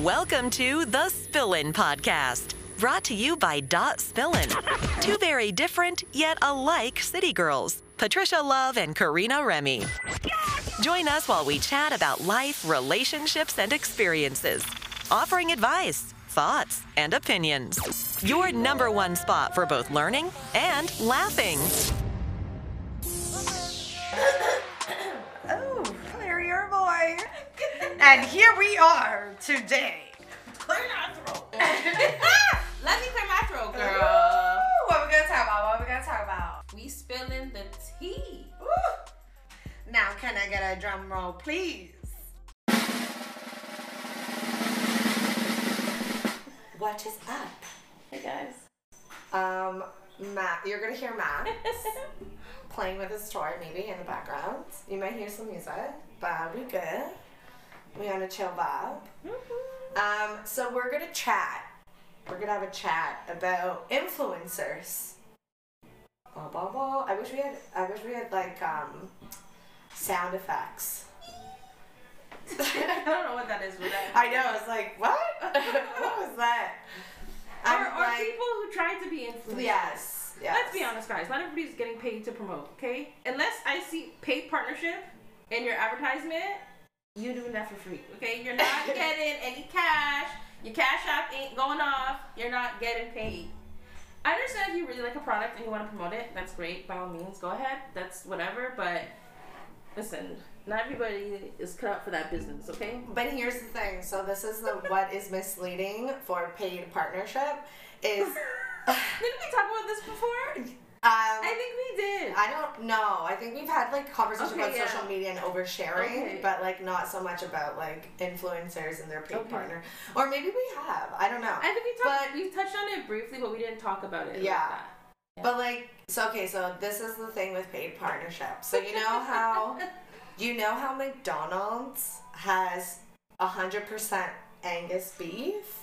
Welcome to the Spillin' Podcast, brought to you by Dot Spillin'. Two very different yet alike city girls, Patricia Love and Karina Remy. Join us while we chat about life, relationships, and experiences, offering advice, thoughts, and opinions. Your number one spot for both learning and laughing. Oh, Larry, your boy. And here we are today. Clear my throat. Let me clear my throat, girl. Ooh, what we gonna talk about? What are we gonna talk about? We spilling the tea. Ooh. Now, can I get a drum roll, please? What is up? Hey guys. Um, Matt, you're gonna hear Matt playing with his toy maybe in the background. You might hear some music, but we good. We on a chill vibe. Um, so we're gonna chat. We're gonna have a chat about influencers. Blah blah blah. I wish we had. I wish we had like um, sound effects. I don't know what that is. But that I know. It's like what? what was that? Or, or like, people who try to be influencers. Yes. Yes. Let's be honest, guys. Not everybody's getting paid to promote, okay? Unless I see paid partnership in your advertisement, you're doing that for free, okay? You're not getting any cash. Your cash app ain't going off. You're not getting paid. I understand if you really like a product and you want to promote it. That's great. By all means, go ahead. That's whatever. But listen, not everybody is cut out for that business, okay? But here's the thing. So this is the what is misleading for paid partnership is Didn't we talk about this before? I I think we did. I don't know. I think we've had like conversations Okay, about yeah. social media and oversharing, Okay. but like not so much about like influencers and their paid Okay. partner. Or maybe we have. I don't know. I think we talked. But- we touched on it briefly, but we didn't talk about it. like Yeah. But like, so okay, so this is the thing with paid partnerships. So you know how, you know how McDonald's has a hundred percent Angus beef.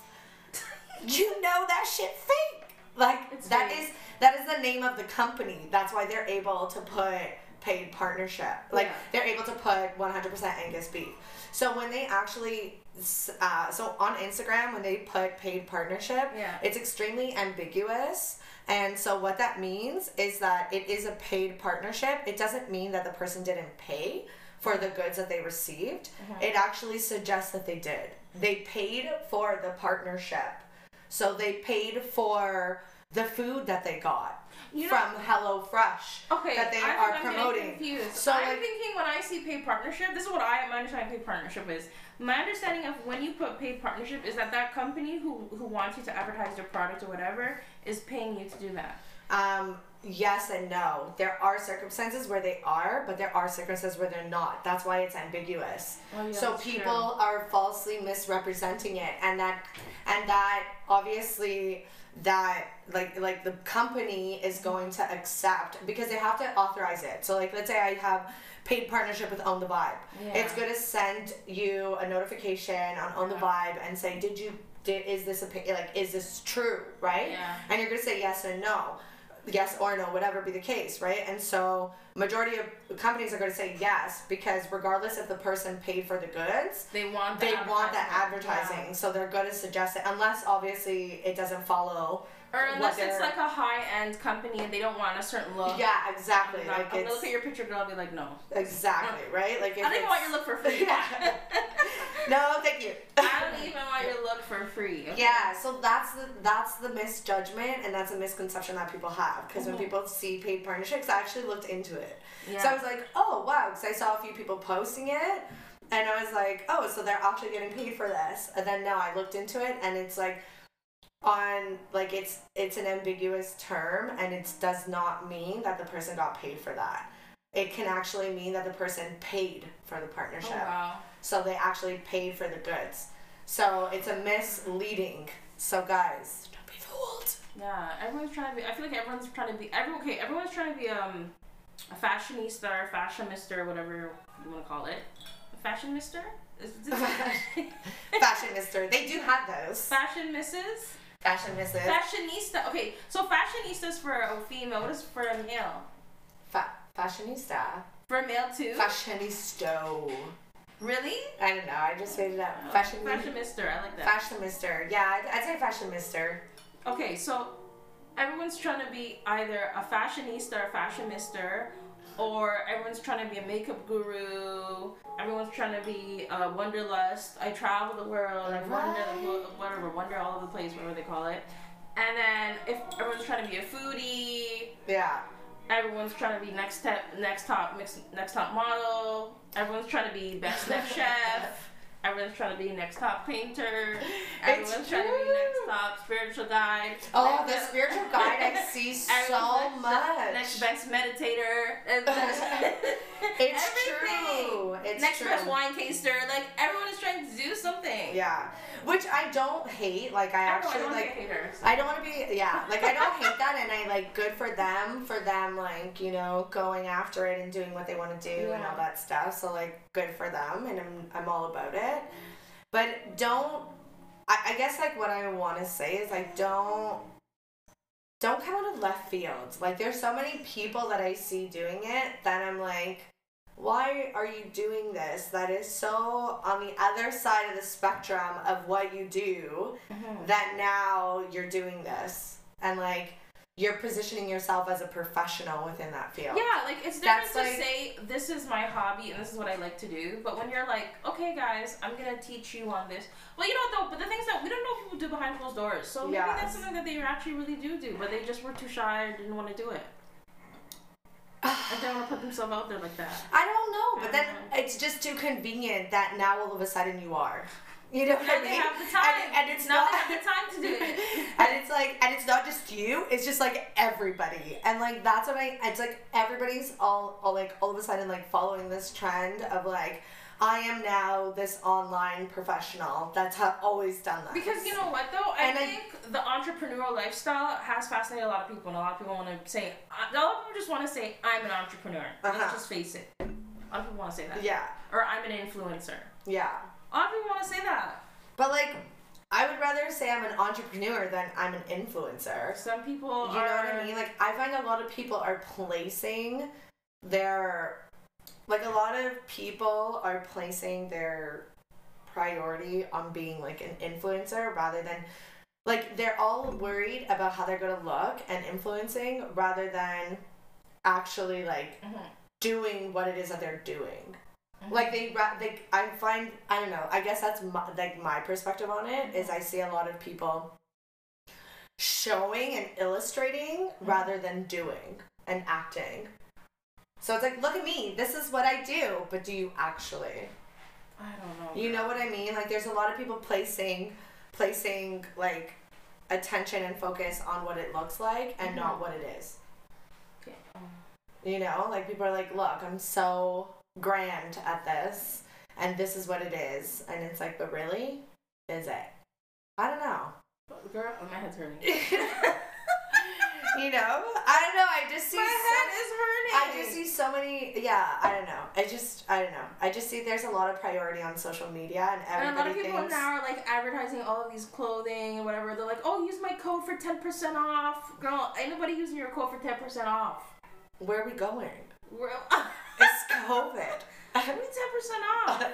You know that shit fake. Like It's that fake. is that is the name of the company. That's why they're able to put paid partnership. Like Yeah. they're able to put one hundred percent Angus beef. So when they actually, uh, so on Instagram when they put paid partnership, Yeah. it's extremely ambiguous. And so what that means is that it is a paid partnership. It doesn't mean that the person didn't pay for the goods that they received. It actually suggests that they did. They paid for the partnership. So they paid for the food that they got You know- from HelloFresh Okay, that they I think are I'm getting promoting. Confused. So I'm like, thinking when I see paid partnership, this is what I am understanding paid partnership is. My understanding of when you put paid partnership is that that company who who wants you to advertise their product or whatever is paying you to do that. Um, yes and no. There are circumstances where they are, but there are circumstances where they're not. That's why it's ambiguous. Oh, yeah, so people are falsely misrepresenting it, and that and that obviously that like like the company is going to accept because they have to authorize it. So like let's say I have paid partnership with Own the Vibe. Yeah. It's going to send you a notification on Own the Vibe and say, did you did is this a like is this true right? Yeah. And you're going to say yes and no yes or no, whatever be the case, right? And so majority of companies are going to say yes because regardless if the person paid for the goods, They want the they want that advertising. Yeah. So they're going to suggest it unless obviously it doesn't follow. Or unless it's like a high end company and they don't want a certain look. yeah, exactly. I'm, not- like I'm gonna look at your picture, girl, and be like, no. exactly right. Like if I don't even want your look for free. Yeah. no, thank you. I don't even want your look for free. okay? Yeah, so that's the that's the misjudgment and that's a misconception that people have because when mm-hmm. people see paid partnerships, I actually looked into it. Yeah. So I was like, oh wow, because I saw a few people posting it, and I was like, oh, so they're actually getting paid for this. And then now I looked into it, and it's like on like it's it's an ambiguous term, and it does not mean that the person got paid for that. It can actually mean that the person paid for the partnership Oh, wow. So they actually paid for the goods. So it's a misleading. So guys, don't be fooled. Yeah, everyone's trying to be. I feel like everyone's trying to be. everyone okay, everyone's trying to be um a fashionista or fashion mister, whatever you want to call it. A fashion mister? Is is it Fashion mister. They do have those. fashion misses? Fashion misses. Fashionista. Okay, so fashionistas for a female. What is for a male? Fa- fashionista. For a male too. Fashionisto. Really? I don't know. I just made it up. Fashion. Fashion Mister. I like that. Fashion Mister. Yeah, I'd, I'd say Fashion Mister. Okay, so everyone's trying to be either a fashionista or fashion mister, or everyone's trying to be a makeup guru. Everyone's trying to be uh, a wanderlust. I travel the world. I wander, Right. whatever, wander all over the place, whatever they call it. And then if everyone's trying to be a foodie, Yeah. everyone's trying to be next step, next top, next, next top model. Everyone's trying to be best next chef. Everyone's trying to be next top painter. Everyone's trying to be next top spiritual guide. Oh, Next- the spiritual guide I see so much. Next, next best meditator. It's everything. true. It's next true. best wine taster. Like everyone is trying to do something. Yeah, which I don't hate. Like I Everyone actually like. be a hater. so- I don't want to be. Yeah, like I don't hate that, and I like good for them for them like you know going after it and doing what they want to do and all that stuff. So like good for them, and I'm I'm all about it. But don't. I, I guess like what I want to say is like don't. Don't come out of left field. Like there's so many people that I see doing it that I'm like, why are you doing this? That is so on the other side of the spectrum of what you do Mhm. that now you're doing this and like you're positioning yourself as a professional within that field. Yeah, like it's different That's to like- say this is my hobby and this is what I like to do. But when you're like, okay, guys, I'm gonna teach you on this. Well, you know what though? But the things that we don't know people do behind closed doors. So maybe Yes. that's something that they actually really do do, but they just were too shy or didn't want to do it. And don't want to put themselves out there like that. I don't know, but then Mhm. it's just too convenient that now all of a sudden you are. You know what I mean? have the time. And, and it's now not have the time to do it. and it's like and it's not just you it's just like everybody and like that's what i it's like everybody's all, all like all of a sudden like following this trend of like i am now this online professional that's ha- always done that Because you know what though, I And I- think the entrepreneurial lifestyle has fascinated a lot of people, and a lot of people want to say, a lot of people just want to say, I'm an entrepreneur. Uh-huh. Let's just face it. A lot of people want to say that. yeah Or I'm an influencer. yeah A lot of people want to say that. but like i would rather say i'm an entrepreneur than i'm an influencer Some people You know what I mean? Like I find a lot of people are placing their like a lot of people are placing their priority on being like an influencer rather than like they're all worried about how they're gonna look and influencing rather than actually like Mhm. doing what it is that they're doing. Mhm. Like they, they, I find, I don't know. I guess that's my, like my perspective on it is I see a lot of people showing and illustrating rather than doing and acting. So it's like, look at me. This is what I do. But do you actually? I don't know. You know what I mean? Like there's a lot of people placing, placing like attention and focus on what it looks like and not Mhm. what it is. Um, You know, like people are like, look, I'm so grand at this, and this is what it is. And it's like, but really? Is it? I don't know. Girl, my head's hurting. you know? I don't know. I just see my so, head is hurting. I just see so many yeah, I don't know. I just I don't know. I just see there's a lot of priority on social media and everything. And a lot of people thinks now are like advertising all of these clothing and whatever. They're like, oh, use my code for 10% off. Girl, anybody using your code for 10% off. where are we going? We're, It's COVID. Give me 10% off.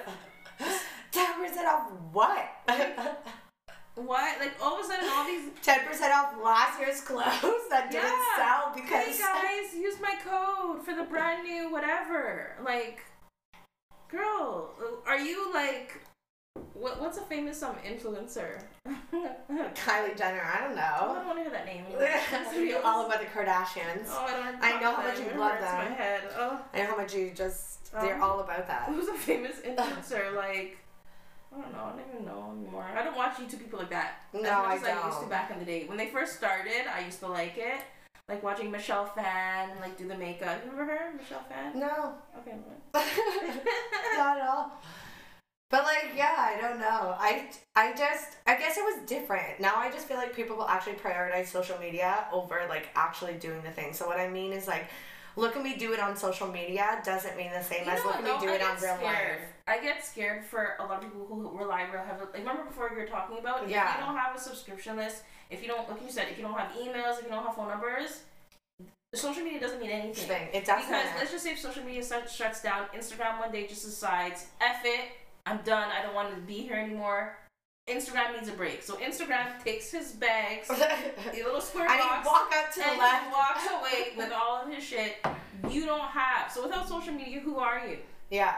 Ten percent off what? What? Like, all of a sudden, all these. Ten percent off last year's clothes that didn't Yeah. sell because Hey guys, use my code for the brand new whatever. Like, girl, are you like. What, what's a famous um influencer? Kylie Jenner. I don't Oh, I don't want to hear that name. you all about the Kardashians. Oh, I don't. I know how much you love them. My head. Oh. I know how much you just. They're Um, all about that. Who's a famous influencer? Like, I don't know. I don't even know anymore. I don't watch YouTube people like that. No, as much I as I used to don't. back in the day. When they first started, I used to like it. Like watching Michelle Phan, like do the makeup. You remember her, Michelle Phan? No, Okay. not at all. But like, yeah, I don't know. I I just I guess it was different. Now I just feel like people will actually prioritize social media over like actually doing the thing. So what I mean is like, look at me do it on social media doesn't mean the same You as look at me do I it on real scared. life. I get scared for a lot of people who rely real heavily. Like remember before you were talking about if Yeah. you don't have a subscription list, if you don't, like you said, if you don't have emails, if you don't have phone numbers, social media doesn't mean anything. It doesn't. Because let's just say if social media starts, shuts down, Instagram one day just decides, F it, I'm done, I don't want to be here anymore. Instagram needs a break. So Instagram takes his bags, the little square and box, he walk out to the left. walks away with all of his shit. You don't have. So without social media, who are you? Yeah.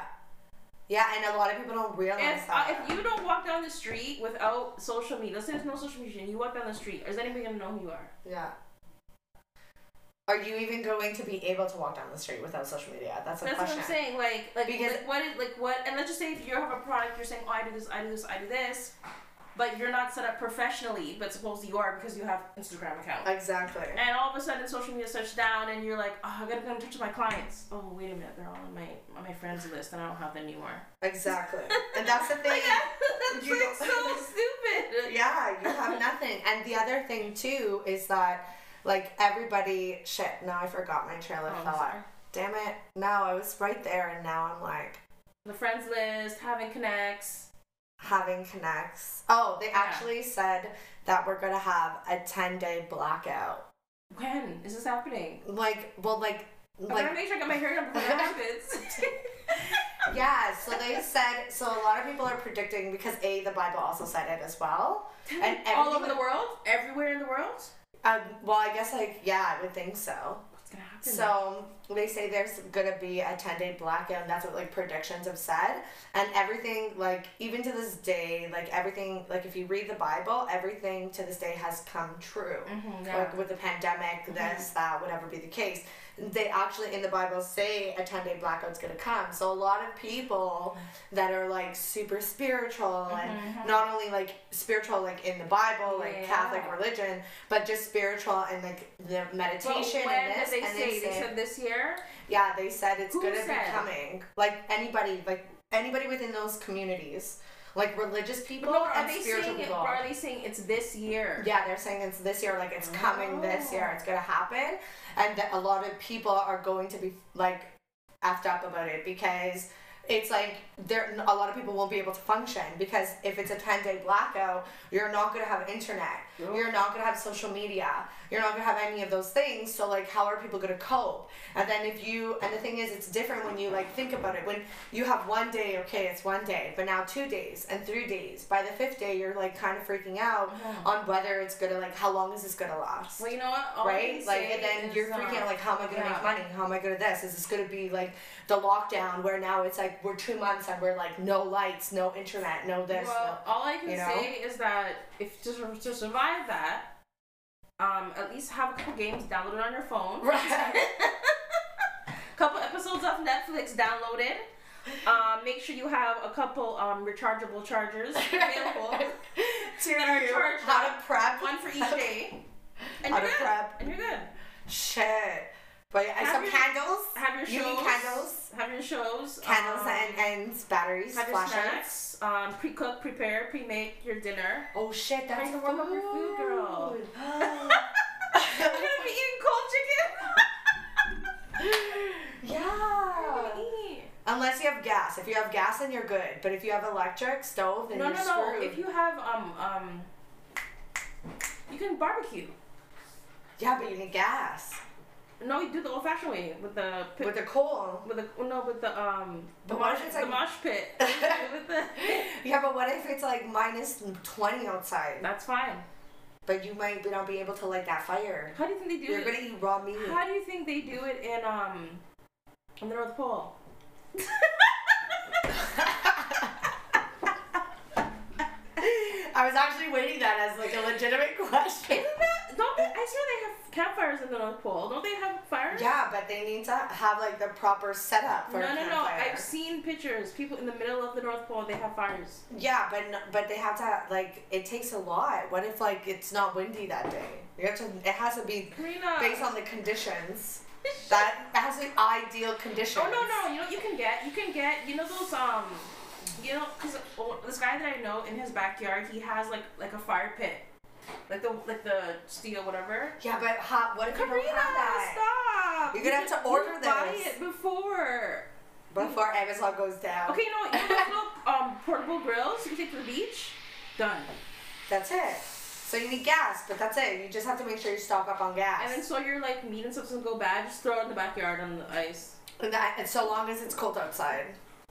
Yeah, and a lot of people don't realize If, uh, that. if you don't walk down the street without social media, let's say there's no social media, and you walk down the street, is anybody gonna know who you are? yeah. Are you even going to be able to walk down the street without social media? That's a That's question. That's what I'm saying. Like, like, Because- like, what is like what? And let's just say if you have a product, you're saying, oh, I do this, I do this, I do this, but you're not set up professionally, but suppose you are because you have Instagram account. Exactly. And all of a sudden, social media shuts down, and you're like, oh, I gotta go in touch with my clients. Oh, wait a minute, they're all on my on my friends list, and I don't have them anymore. Exactly. And that's the thing. Like, that's You like so stupid. yeah, you have nothing. And the other thing too is that like everybody shit, now I forgot my trailer Oh, I'm sorry. Damn it. No, I was right there and now I'm like The friends list, having connects. having connects. Oh, they Yeah. actually said that we're gonna have a ten day blackout. When is this happening? Like well like I gotta make sure I get my hair done before that happens. yeah, so they said so a lot of people are predicting because A the Bible also said it as well. And all over the world, everywhere in the world. Um, well I guess like yeah, I would think so. What's gonna happen? So they say there's gonna be a 10 day blackout, and that's what like predictions have said. And everything, like even to this day, like everything, like if you read the Bible, everything to this day has come true. Mhm, yeah. Like with the pandemic, mm-hmm. this, that, whatever be the case. They actually in the Bible say a 10 day blackout's gonna come. So a lot of people that are like super spiritual mm-hmm, and mm-hmm. not only like spiritual like in the Bible, like Yeah. Catholic religion, but just spiritual and like the Well, meditation when and this they and say? They said this year. Yeah, they said it's Who gonna said? be coming. Like anybody, like anybody within those communities, like religious people No, and spiritual? It, people. are they saying it's this year? Yeah, they're saying it's this year, like it's coming this year, it's gonna happen, and that a lot of people are going to be like effed up about it because it's like there a lot of people won't be able to function because if it's a 10 day blackout you're not going to have internet Nope. you're not going to have social media you're not to have any of those things so like how are people to cope? And then if you and the thing is it's different when you like think about it. When you have one day okay it's one day but now two days and three days by the fifth day you're like kind of freaking out on whether it's gonna like how long is this gonna last? Well, you know what? All right? Like and then you're freaking um, out like how am i gonna yeah. make money? How am i gonna this? Is this gonna be like the lockdown where now it's like we're two months and we're like no lights no internet no this Well, all I can you know? say is that if to, to survive that, um, at least have a couple games downloaded on your phone. right couple episodes of Netflix downloaded. Um, make sure you have a couple um, rechargeable chargers available. to that are charged how to prep One for each day. And How you're good. prep. And you're good. shit but yeah, Have some your- candles Have your shows. you need candles Have your shows. candles um, and, and batteries have your flashlights snacks. Um, pre-cook, prepare, pre-make your dinner. oh shit that's to warm up your food, girl. food. You're gonna be eating cold chicken. yeah What are you gonna eat? Unless you have gas. If you have gas, then you're good. But if you have electric stove, then No, you're no, no. screwed. If you have um um, you can barbecue. yeah, but you need gas No, you do the old-fashioned way with the pit, with the coal. with the no with the um the what mosh, it's the mosh pit with the. Yeah, but what if it's like minus twenty outside? That's fine. But you might not be able to light that fire. How do you think they do You're it? gonna eat raw meat. How do you think they do it in um in the North Pole? I was actually waiting that as like a legitimate question. Don't they? I swear they have campfires in the North Pole. Don't they have fires? Yeah, but they need to have like the proper setup for No, a no, no. campfire. I've seen pictures. People in the middle of the North Pole, they have fires. Yeah, but but they have to like it takes a lot. What if like it's not windy that day? You have to. It has to be Karina. based on the conditions. That has the ideal conditions. Oh no no! You know what you can get you can get you know those um you know because this guy that I know in his backyard he has like like a fire pit like the like the steel whatever. Yeah, but hot. what if you don't Karina, have that? stop! You're gonna You have to order you Buy it before. Before Amazon goes down. Okay, you know, you know those little um portable grills you can take to the beach. Done. That's it. So you need gas, but that's it. You just have to make sure you stock up on gas. And then so your like meat and stuff doesn't go bad, just throw it in the backyard on the ice. And that, and so long as it's cold outside.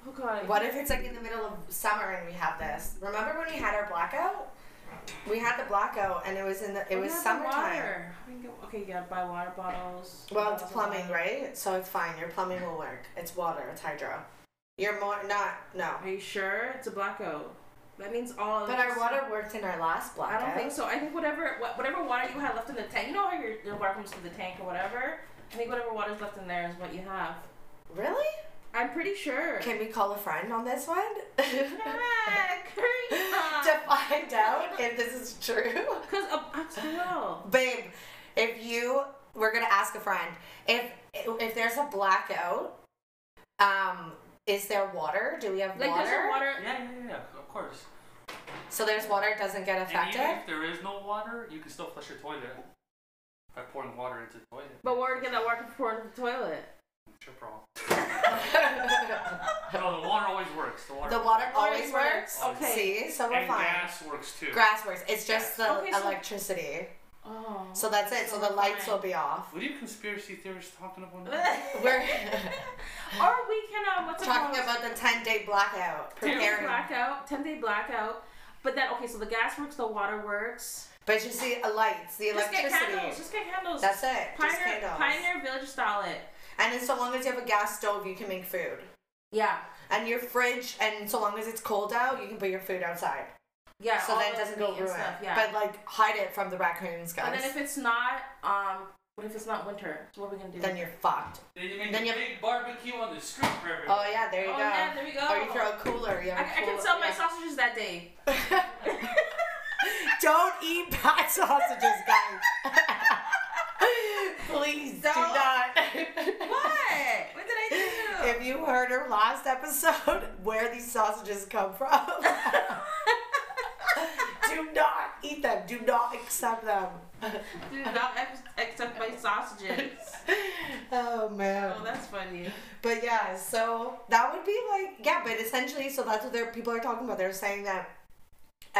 Oh god. What if it's like in the middle of summer and we have this? Remember when we had our blackout? We had the blackout and it was in the it We was summertime. water. We can get- Okay, you gotta buy water bottles. Well, it's plumbing, right? So it's fine. Your plumbing will work. It's water. It's hydro. You're more not no. Are you sure? It's a blackout. That means all. But our water worked in our last blackout. I don't think so. I think whatever whatever water you had left in the tank. You know how your, your water comes to the tank or whatever. I think whatever water's left in there is what you have. Really? I'm pretty sure. Can we call a friend on this one? To find out if this is true. Because uh, I will. Babe, if you we're gonna ask a friend if if there's a blackout, um, is there water? Do we have Like water? there's water. Yeah, yeah, yeah, of course. So there's water it doesn't get And affected. even if there is no water, you can still flush your toilet by pouring water into the toilet. But where to get that water to pour into the toilet? It's your problem. No, the water always works. The water. the water Always always works. works? Okay. See, so we're and fine. gas works too. Grass works. It's just the Okay, so- electricity. Oh. So that's it. So the we're lights will be off. What are you conspiracy theorists talking about? now? We're or we can um, what's it talking called? about the 10 day blackout. ten day Preparing. blackout, ten day blackout. But then okay, so the gas works, the water works. But you see, uh, lights, the Just get electricity. candles. Just get candles. That's it. Just Pioneer, candles. Pioneer Village style it. And then so long as you have a gas stove, you can make food. Yeah. And your fridge, and so long as it's cold out, you can put your food outside. Yeah. So all then it doesn't go meat ruin. stuff, Yeah. But like hide it from the raccoons, guys. and then if it's not, um, what if it's not winter? So what are we gonna do? then you're fucked. Then you make Then a you- big barbecue on the street for everyone. Oh yeah, there you oh go. yeah, there we go. Or you throw a cooler. You I, have I a can sell my yeah. sausages that day. Don't eat bad sausages, guys. Please do Don't. What? What did I do? If you heard her last episode, where these sausages come from, do not eat them. Do not accept them. Do not accept my sausages. Oh man. Oh, that's funny. But yeah, so that would be like yeah, but essentially, so that's what they're people are talking about. They're saying that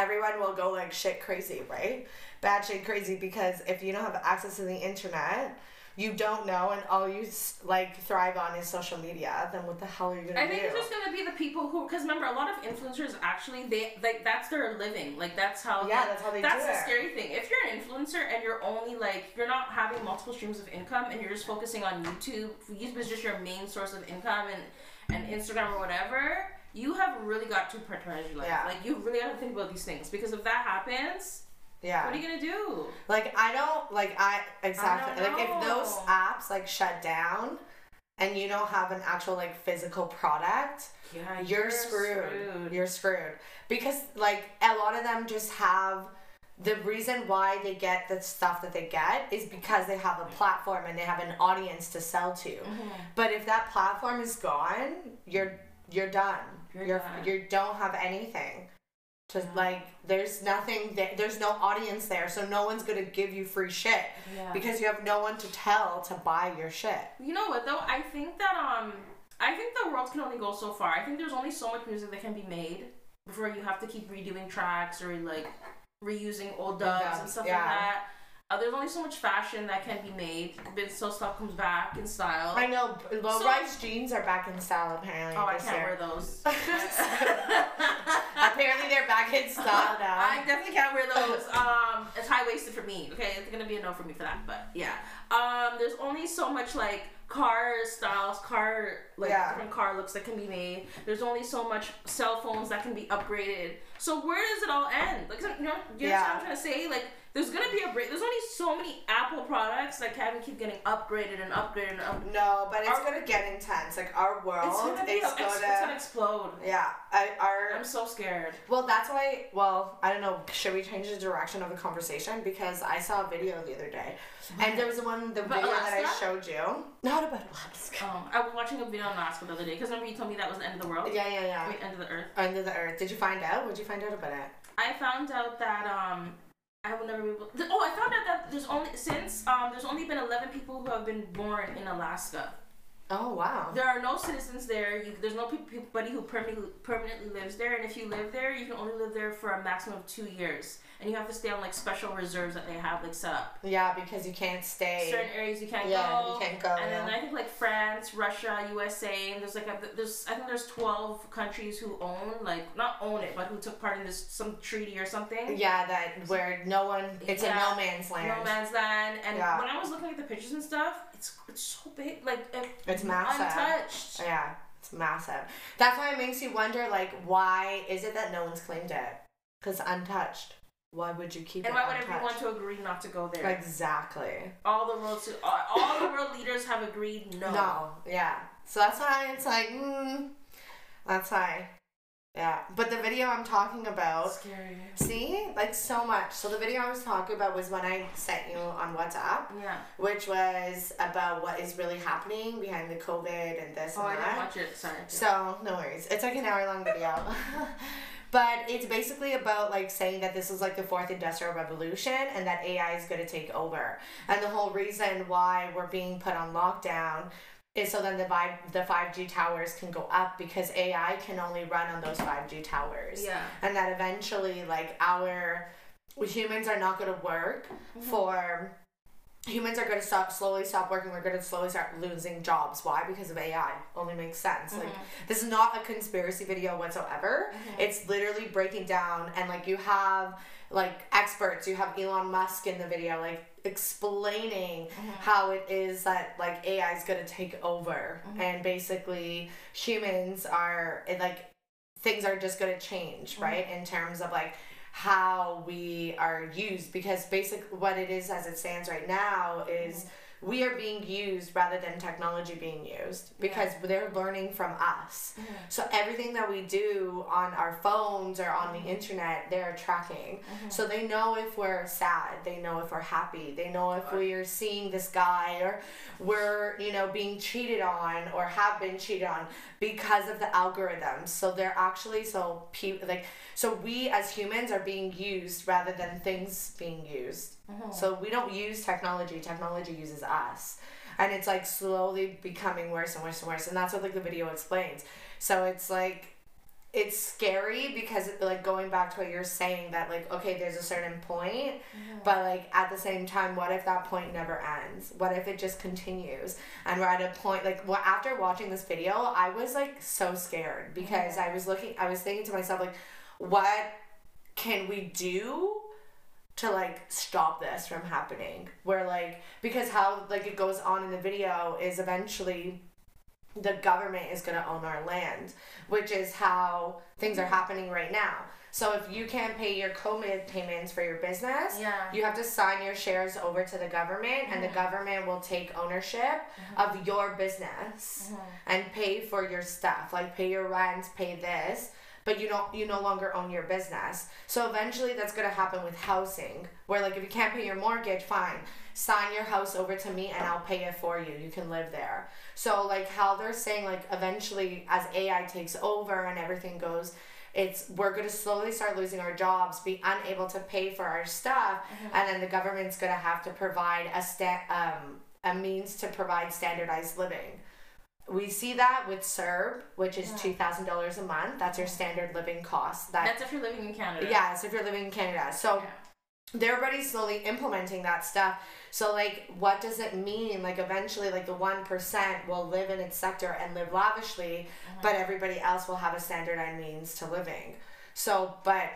everyone will go like shit crazy, right? Bad shit crazy because if you don't have access to the internet, you don't know, and all you like thrive on is social media. Then what the hell are you gonna I do? I think it's just gonna be the people who, because remember, a lot of influencers actually they like that's their living. Like that's how. Yeah, they- that's how they That's do the it. scary thing. If you're an influencer and you're only like you're not having multiple streams of income and you're just focusing on YouTube, YouTube is just your main source of income and and Instagram or whatever. You have really got to prioritize your life. Yeah. Like you really got to think about these things because if that happens, yeah. what are you gonna do? Like I don't like I exactly don't like if those apps like shut down and you don't have an actual like physical product, Yeah, you're, screwed. You're screwed because like a lot of them just have the reason why they get the stuff that they get is because they have a platform and they have an audience to sell to. Mm-hmm. But if that platform is gone, you're you're done. You're You're, you don't have anything. Just like there's nothing there, there's no audience there, so no one's gonna give you free shit Yeah. because you have no one to tell to buy your shit. You know what though? I think that um I think the world can only go so far. I think there's only so much music that can be made before you have to keep redoing tracks or like reusing old dubs and stuff yeah. like that. Uh, there's only so much fashion that can be made until stuff comes back in style. I know low So- rise jeans are back in style apparently. oh, I can't year. wear those. Apparently they're back in style now. I definitely can't wear those. Um, it's high waisted for me. Okay, it's gonna be a no for me for that. But yeah, um, there's only so much like car styles, car like Yeah. different car looks that can be made. There's only so much cell phones that can be upgraded. So where does it all end? Like, you know, you know what I'm trying to say? Like, there's gonna be a break. There's only so many Apple products that can keep getting upgraded and upgraded and upgraded. No, but it's Our- gonna get intense. Like our world It's gonna be. is It's, gonna, it's gonna explode. yeah. I, our I'm so scared. well, that's why. Well, I don't know. Should we change the direction of the conversation? Because I saw a video the other day, and there was one the About video that I showed you. Not about Alaska. Um, I was watching a video on Alaska the other day because remember you told me that was the end of the world. Yeah, yeah, yeah. Wait, end of the earth. Under the earth. Did you find out? What did you find out about it? I found out that um I never be able. Oh, I found out that there's only since um there's only been 11 people who have been born in Alaska. Oh wow. There are no citizens there. You, there's no anybody who permanently permanently lives there, and if you live there, you can only live there for a maximum of two years, and you have to stay on like special reserves that they have like set up. Yeah, because you can't stay. Certain areas you can't go. Yeah, go. you can't go, And then. I think like France, Russia, USA, and there's like a, there's I think there's twelve countries who own like not own it, but who took part in this some treaty or something. Yeah, that where no one. It's Yeah. a no man's land. No man's land, and Yeah. when I was looking at the pictures and stuff, it's it's so big, like it, It's massive. untouched. Yeah, it's massive. That's why it makes you wonder, like, why is it that no one's claimed it? Because untouched. Why would you keep And why would untouched? everyone to agree not to go there? Exactly. all the world, all, all the world leaders have agreed no. No. Yeah. So that's why it's like, mm, that's why. Yeah. But the video I'm talking about, Scary. see, like so much. So the video I was talking about was when I sent you on WhatsApp, Yeah. which was about what is really happening behind the COVID and this Oh, I and didn't that. watch it. Sorry. So no worries. It's like an hour long video. but it's basically about like saying that this is like the fourth industrial revolution and that AI is going to take over. And the whole reason why we're being put on lockdown is so then the vi- the 5G towers can go up because AI can only run on those 5G towers. Yeah. And that eventually like our humans are not going to work mm-hmm. for humans are going to stop slowly stop working. We're going to slowly start losing jobs. Why? Because of ai only makes sense. Like mm-hmm. this is not a conspiracy video whatsoever. Mm-hmm. It's literally breaking down and like you have like experts. You have elon musk in the video like explaining mm-hmm. how it is that like ai is going to take over. And basically humans are it, like things are just going to change right? In terms of like how we are used because basically what it is as it stands right now is we are being used rather than technology being used because they're learning from us. So everything that we do on our phones or on the mm-hmm. internet they're tracking. Mm-hmm. So they know if we're sad they know if we're happy they know if we are seeing this guy or we're you know being cheated on or have been cheated on because of the algorithms so they're actually so pe- like so we as humans are being used rather than things being used Uh-huh. so we don't use technology technology uses us. And it's like slowly becoming worse and worse and worse and that's what like the video explains. So it's like it's scary because like going back to what you're saying that like okay there's a certain point uh-huh. but like at the same time what if that point never ends? What if it just continues? And we're at a point like well, after watching this video i was like so scared because uh-huh. i was looking i was thinking to myself like what can we do to like stop this from happening. Where like because how like it goes on in the video is eventually the government is going to own our land which is how things are happening right now. So if you can't pay your co-mid payments for your business Yeah. you have to sign your shares over to the government and the government will take ownership mm-hmm. of your business mm-hmm. and pay for your stuff. Like pay your rent pay this but you don't you no longer own your business. So eventually that's to happen with housing where like if you can't pay your mortgage fine. Sign your house over to me and i'll pay it for you. You can live there. So like how they're saying like eventually as ai takes over and everything goes it's we're going to slowly start losing our jobs be unable to pay for our stuff and then the government's going to have to provide a sta- um, a means to provide standardized living we see that with CERB, which is two thousand dollars a month. That's your standard living cost. That That's if you're living in Canada. yes, if you're living in Canada. So Yeah. they're already slowly implementing that stuff. So like, what does it mean? Like, eventually, like the one percent will live in its sector and live lavishly, uh-huh. but everybody else will have a standardized means to living. So, but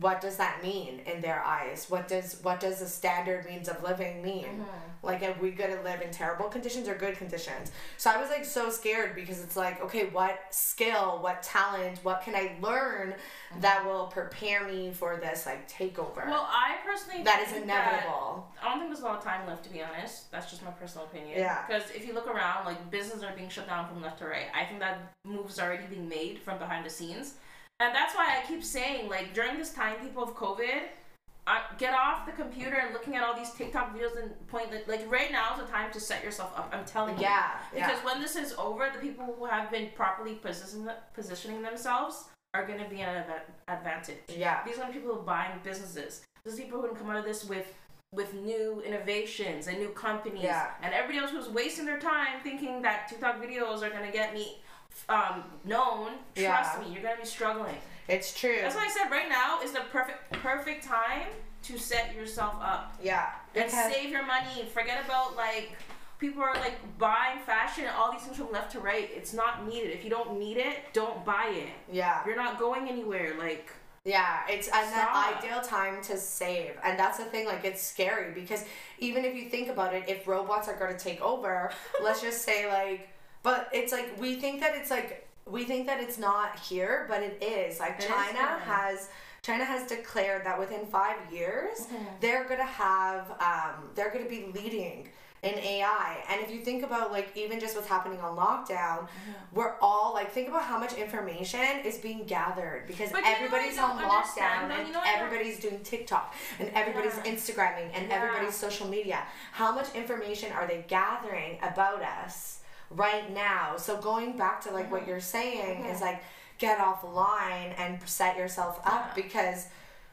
what does that mean in their eyes? What does what does the standard means of living mean? Mm-hmm. Like, are we gonna live in terrible conditions or good conditions? So I was like so scared because it's like, okay, what skill, what talent, what can I learn mm-hmm. that will prepare me for this like takeover? Well, I personally that is inevitable. I don't think there's a lot of time left, to be honest. That's just my personal opinion. Yeah. Because if you look around, like businesses are being shut down from left to right. I think that moves already being made from behind the scenes, and that's why I keep saying, like during this time, people of COVID, uh, get off the computer and looking at all these TikTok videos and point like right now is the time to set yourself up. I'm telling you. Yeah, yeah. Because when this is over, the people who have been properly position, positioning themselves are going to be at an adva- advantage. Yeah. These are the people who are buying businesses. These people who can come out of this with with new innovations and new companies. Yeah. And everybody else who's wasting their time thinking that TikTok videos are gonna get me um, known. Trust Yeah. me, you're gonna be struggling. It's true. That's why I said right now is the perfect perfect time to set yourself up yeah. and save your money. Forget about like people are like buying fashion and all these things from left to right. It's not needed. If you don't need it, don't buy it. Yeah. You're not going anywhere. Like Yeah, it's an Stop. ideal time to save. And that's the thing, like, it's scary because even if you think about it, if robots are going to take over, let's just say, like, but it's like, we think that it's like, we think that it's not here, but it is. Like, It is China here. has. China has declared that within five years, Mm-hmm. they're gonna have, um, they're gonna be leading in AI. And if you think about like even just what's happening on lockdown, Mm-hmm. we're all like think about how much information is being gathered because But you know everybody's on lockdown and You know what I don't- everybody's doing TikTok and everybody's Yeah. Instagramming and Yeah. everybody's social media. How much information are they gathering about us right now? So going back to like Mm-hmm. what you're saying is like get offline and set yourself up Yeah. because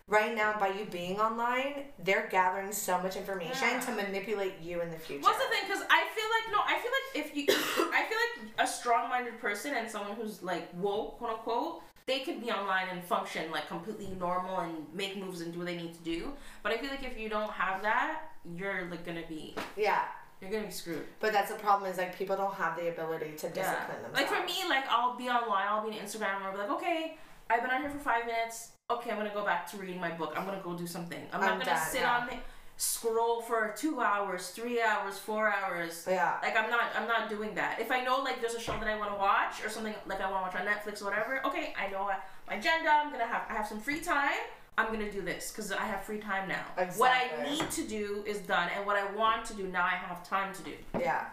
right now by you being online, they're gathering so much information Yeah. to manipulate you in the future. What's the thing? Because I feel like no, I feel like if you, I feel like a strong-minded person and someone who's like woke, quote unquote, they could be online and function like completely normal and make moves and do what they need to do. But I feel like if you don't have that, you're like gonna be, Yeah. You're gonna be screwed. But that's the problem is like people don't have the ability to Yeah. discipline themselves. Like for me, like I'll be online, I'll be on Instagram, and I'll be like, okay, I've been on here for five minutes. Okay, I'm gonna go back to reading my book. I'm gonna go do something. I'm not I'm gonna done, sit yeah. on the scroll for two hours, three hours, four hours. Yeah. Like I'm not, I'm not doing that. If I know like there's a show that I want to watch or something like I want to watch on Netflix or whatever, okay, I know my agenda. I'm gonna have, I have some free time. I'm gonna do this because I have free time now. What I need to do is done, and what I want to do now, I have time to do. Yeah.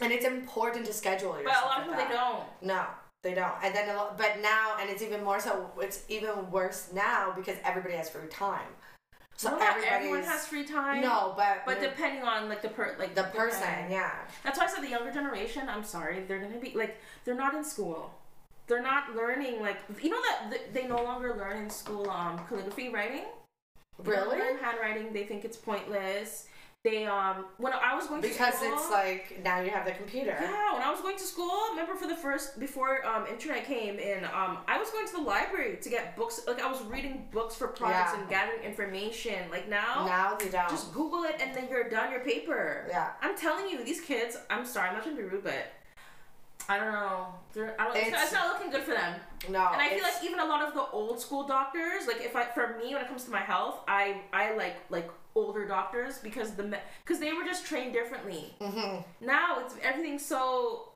And it's important to schedule yourself. But a lot of like people they don't. No, they don't. And then, a lot, but now, and it's even more so. It's even worse now because everybody has free time. So Well, not everyone has free time. no, but But depending on like the per like the person, okay. yeah, That's why I said the younger generation. I'm sorry, they're gonna be like they're not in school. They're not learning like you know that they no longer learn in school um calligraphy writing. They really, learn handwriting. They think it's pointless. They um when I was going to because school, it's like now you have the computer. yeah, when I was going to school, remember for the first before um internet came in, um I was going to the library to get books. Like I was reading books for projects Yeah. and gathering information. Like now, Now they don't. just Google it and then you're done your paper. yeah, I'm telling you, these kids. I'm sorry, I'm not trying to be rude, but I don't know. They're, I don't. It's, It's- it's not looking good for them. no. And I feel like even a lot of the old school doctors, like if I, for me, when it comes to my health, I, I like like older doctors because the because they were just trained differently. Mhm. Now it's everything's so,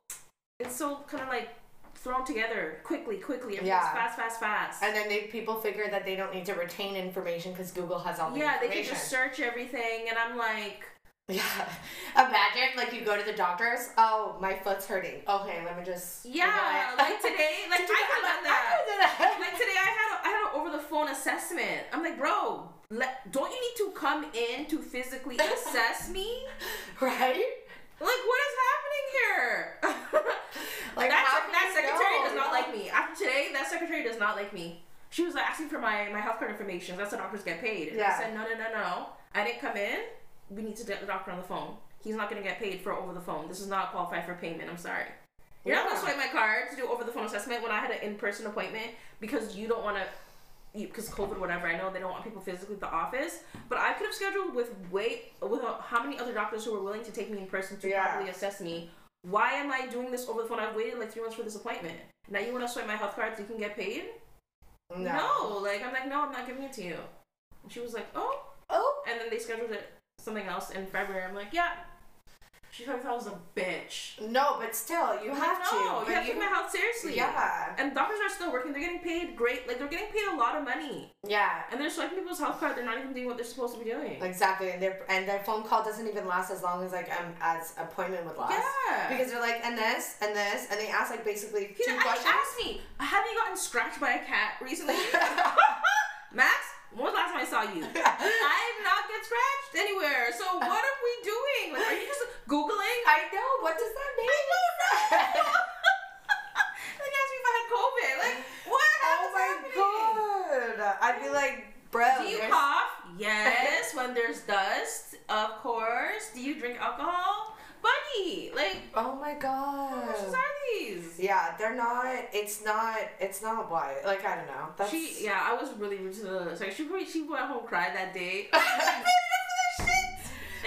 it's so kind of like thrown together quickly, quickly. Everything's Yeah. fast, fast, fast. And then they people figure that they don't need to retain information because Google has all the information. yeah, they can just search everything, and I'm like. Yeah. Imagine like you go to the doctors. Oh, my foot's hurting. Okay, let me just. Yeah, like today, like I have that. Like today, I had a, I had an over the phone assessment. I'm like, bro, let, don't you need to come in to physically assess me? right? Like, what is happening here? Like that how sec- can that secretary know? does not like me. After today, that secretary does not like me. She was like asking for my my health card information. That's how doctors get paid. And Yeah. I said, no, no, no, no. I didn't come in. We need to get the doctor on the phone. He's not gonna get paid for over the phone. This is not qualified for payment. I'm sorry. You're not gonna swipe my card to do over the phone assessment when I had an in person appointment because you don't want to. Because COVID, whatever. I know they don't want people physically at the office, but I could have scheduled with wait with uh, how many other doctors who were willing to take me in person to Yeah. properly assess me. Why am I doing this over the phone? I've waited like three months for this appointment. Now you want to swipe my health card so you can get paid? No. Like I'm like, no, I'm not giving it to you. And she was like, oh. Oh. And then they scheduled it something else in February. I'm like, yeah. She thought I was a bitch. No, but still, you have no, to. you have to take my health seriously. Yeah. And doctors are still working. They're getting paid great. Like they're getting paid a lot of money. Yeah. And they're swiping people's health card. They're not even doing what they're supposed to be doing. Exactly, and their and their phone call doesn't even last as long as like um as appointment would last. yeah. Because they're like, and this, and this, and they ask like basically two actually questions. asked me, have you gotten scratched by a cat recently? Max, when was the last time I saw you? I have not get scratched anywhere. So what are we doing? Like, are you just Googling? I know. What does that mean? I don't know. like, ask me if I had COVID. Like, what oh my happening? god! I'd be like, bro. Do you there's- cough? Yes. when there's dust, of course. Do you drink alcohol? Bunny, like, Oh my how much god. are these? Yeah, they're not. It's not. It's not why. Like I don't know. That's, She, yeah, I was really rude to the. Like, she probably she went home cried that day.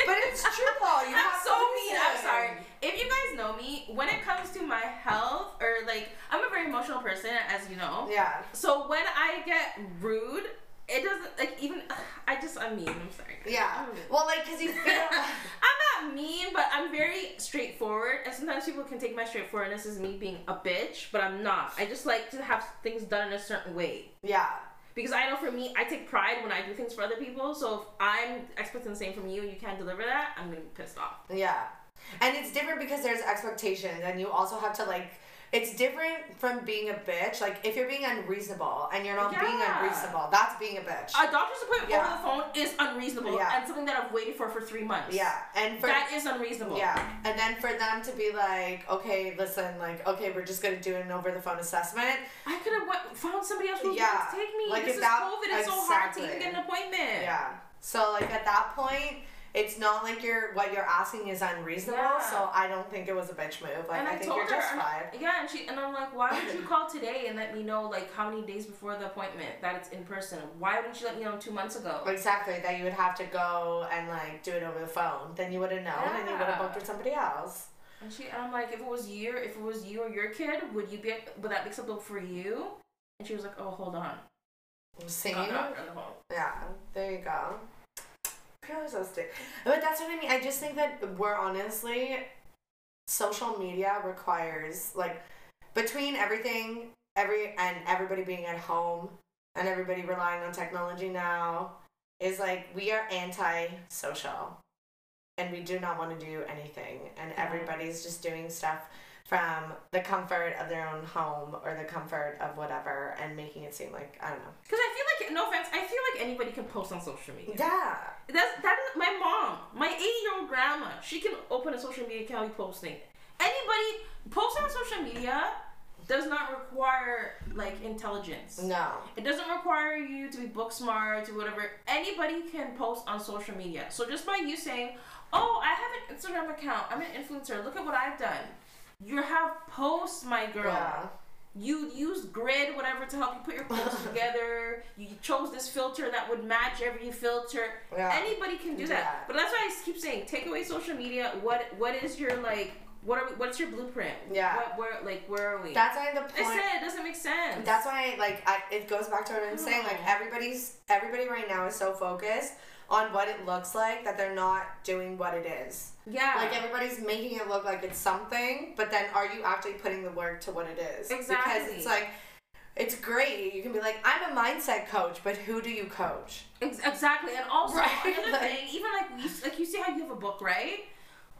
But it's true though. You I'm have so mean. I'm sorry. If you guys know me, when it comes to my health or like, I'm a very emotional person, as you know. Yeah. So when I get rude, it doesn't like even. I just I'm mean. I'm sorry. Yeah. Well, like, cause you feel. I'm but I'm very straightforward. And sometimes people can take my straightforwardness as me being a bitch, but I'm not. I just like to have things done in a certain way. yeah. Because I know for me, I take pride when I do things for other people. So if I'm expecting the same from you and you can't deliver that, I'm gonna be pissed off. Yeah. And it's different because there's expectations, and you also have to like. It's different from being a bitch. Like if you're being unreasonable and you're not being unreasonable, that's being a bitch. A doctor's appointment Yeah. over the phone is unreasonable Yeah. and something that I've waited for for three months. yeah. And for that is unreasonable. Yeah, and then for them to be like, okay, listen, like, okay, we're just gonna do an over the phone assessment. I could have found somebody else who Yeah. would take me. Like, this if is that- COVID. It's so hard to even get an appointment. Yeah. So like at that point, it's not like you're what you're asking is unreasonable. Yeah. So I don't think it was a bitch move. Like and I, I, think told you're her, just and- yeah, and she and I'm like, why would you call today and let me know like how many days before the appointment that it's in person? Why didn't you let me know two months ago? Exactly. That you would have to go and like do it over the phone. Then you would have known, and you would have booked with somebody else. And she and I'm like, if it was you, if it was you or your kid, would you be would that be acceptable for you? And she was like, oh, hold on. See? Got her on the phone. Yeah. There you go. But that's what I mean. I just think that we're honestly, social media requires like between everything, every and everybody being at home and everybody relying on technology now is like we are anti-social, and we do not want to do anything, and everybody's just doing stuff from the comfort of their own home or the comfort of whatever and making it seem like I don't know. Because I feel like, no offense, I feel like anybody can post on social media. Yeah. That's that is my mom, my 80 year old grandma. She can open a social media account and posting. Anybody posting on social media does not require like intelligence. No. It doesn't require you to be book smart or whatever. Anybody can post on social media. So just by you saying, "Oh, I have an Instagram account. I'm an influencer. Look at what I've done." You have posts, my girl. Yeah. You used grid, whatever, to help you put your posts together. You chose this filter that would match every filter. Yeah. Anybody can do that. But that's why I keep saying, take away social media. What What is your like? What are we, What's your blueprint? Yeah. What, where like where are we? That's why the I point. said it doesn't make sense. That's why, like, I, it goes back to what I'm saying. Like, everybody's everybody right now is so focused on what it looks like that they're not doing what it is. yeah. Like, everybody's making it look like it's something, but then are you actually putting the work to what it is? Exactly. Because it's like, it's great. You can be like, I'm a mindset coach, but who do you coach? Exactly, and also Right, another like- thing, even like you, like you see how you have a book, right?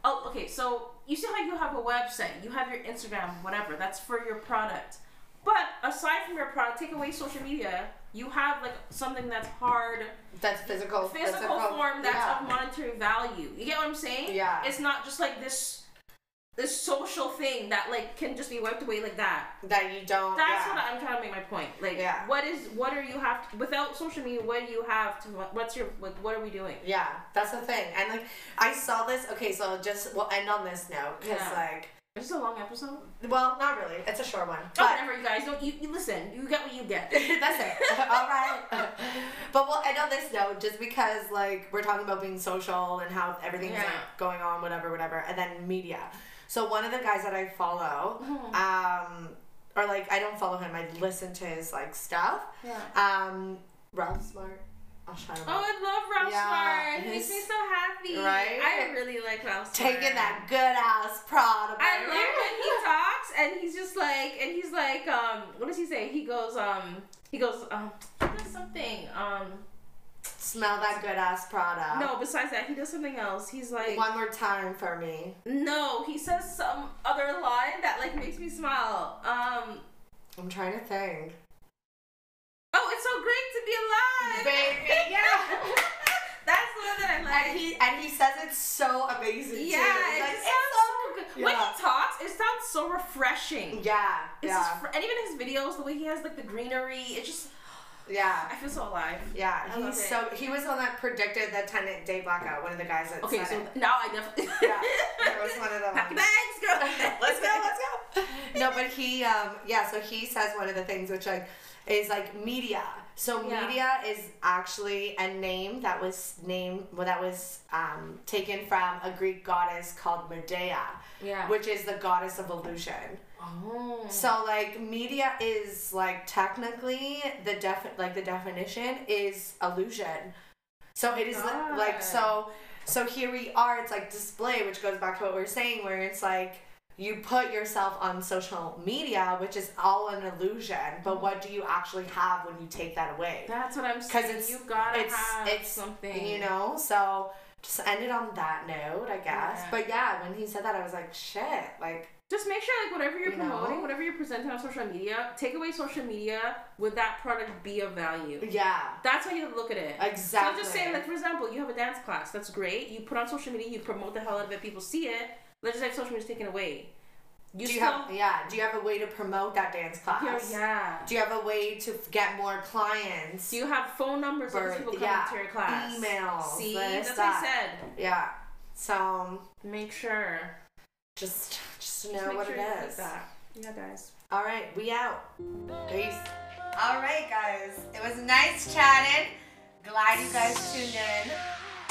Oh, okay. So you see how you have a website, you have your Instagram, whatever. That's for your product. But aside from your product, take away social media. You have like something that's hard, That's physical. physical form that's yeah. of monetary value. You get what I'm saying? Yeah. It's not just like this this social thing that like can just be wiped away like that. that you don't. That's yeah. what I'm trying to make my point. Like, Yeah. what is what are you have to, without social media? What do you have to? What's your like? What are we doing? Yeah, that's the thing. And like, I saw this. Okay, so just we'll end on this note because Yeah. like, Is this a long episode? well, not really. It's a short one. Oh, whatever, you guys. Don't you, you listen? You get what you get. that's it. All right. But we'll end on this note just because like we're talking about being social and how everything's Yeah. like going on, whatever, whatever, and then media. So one of the guys that I follow, Mm-hmm. um, or like I don't follow him, I listen to his like stuff. Yeah. Um, Ralph Smart. I'll him Oh. I love Ralph Yeah, Smart. He makes me so happy. Right? I really like Ralph Smart. Taking that good ass prana. I love when he talks and he's just like and he's like um what does he say? He goes um he goes um he does something um Smell that good ass prana. no besides that he does something else. He's like One more time for me. no he says some other line that like makes me smile. Um I'm trying to think. Oh it's so great to be alive. Baby, yeah. That's the one that I like. And he and he says it's so amazing yeah, it like, "It's sounds so good. When he talks, it sounds so refreshing. Yeah, It's yeah, fr- and even his videos, the way he has like the greenery, it just Yeah. I feel so alive. Yeah, I he's so he was the one that predicted the tenant day blackout. One of the guys that Okay, said so it. now I definitely. Yeah, there was one of them. Pack bags, girl. let's go, let's go. No, but he, um, yeah, so he says one of the things which like is like media. So Yeah. media is actually a name that was named, well, that was um, taken from a Greek goddess called Medea, Yeah. which is the goddess of illusion. Oh. So like media is like technically the def like the definition is illusion. So it is li- like so so here we are it's like display which goes back to what we were saying where it's like you put yourself on social media which is all an illusion but what do you actually have when you take that away? That's what I'm Because saying. it's you gotta it's have it's something. you know so just ended on that note I guess. Yeah. But yeah, when he said that I was like shit like Just make sure, like, whatever you're You know? promoting, whatever you're presenting on social media, take away social media. Would that product be of value? yeah That's how you look at it. exactly. So I'm just saying, like, for example, you have a dance class. That's great. You put on social media, you promote the hell out of it, people see it. Let's just say social media is taken away. You do you still. have yeah? Do you have a way to promote that dance class? yeah, yeah. Do you have a way to get more clients? Do you have phone numbers of Birth- these people coming yeah, to your class? emails, See, that's that. what I said. yeah. So Make sure. just just to Just know what sure it you is. that. Yeah, guys. All right, we out. Peace. All right, guys. It was nice chatting. Glad you guys tuned in.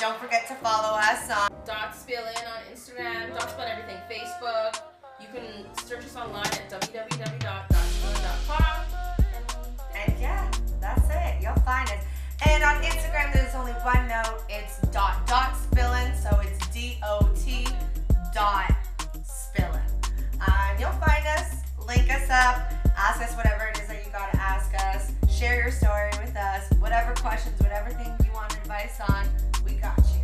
Don't forget to follow us on. Dot Spillin on Instagram. Dot Spillin everything. Facebook. You can search us online at www.dotspillin.com. And yeah, that's it. You'll find us. And on Instagram, there's only one note. It's dot dot spillin. So it's D O T dot spillin. Um, you'll find us, link us up, ask us whatever it is that you gotta ask us. Share your story with us. Whatever questions, whatever thing you want advice on, got you.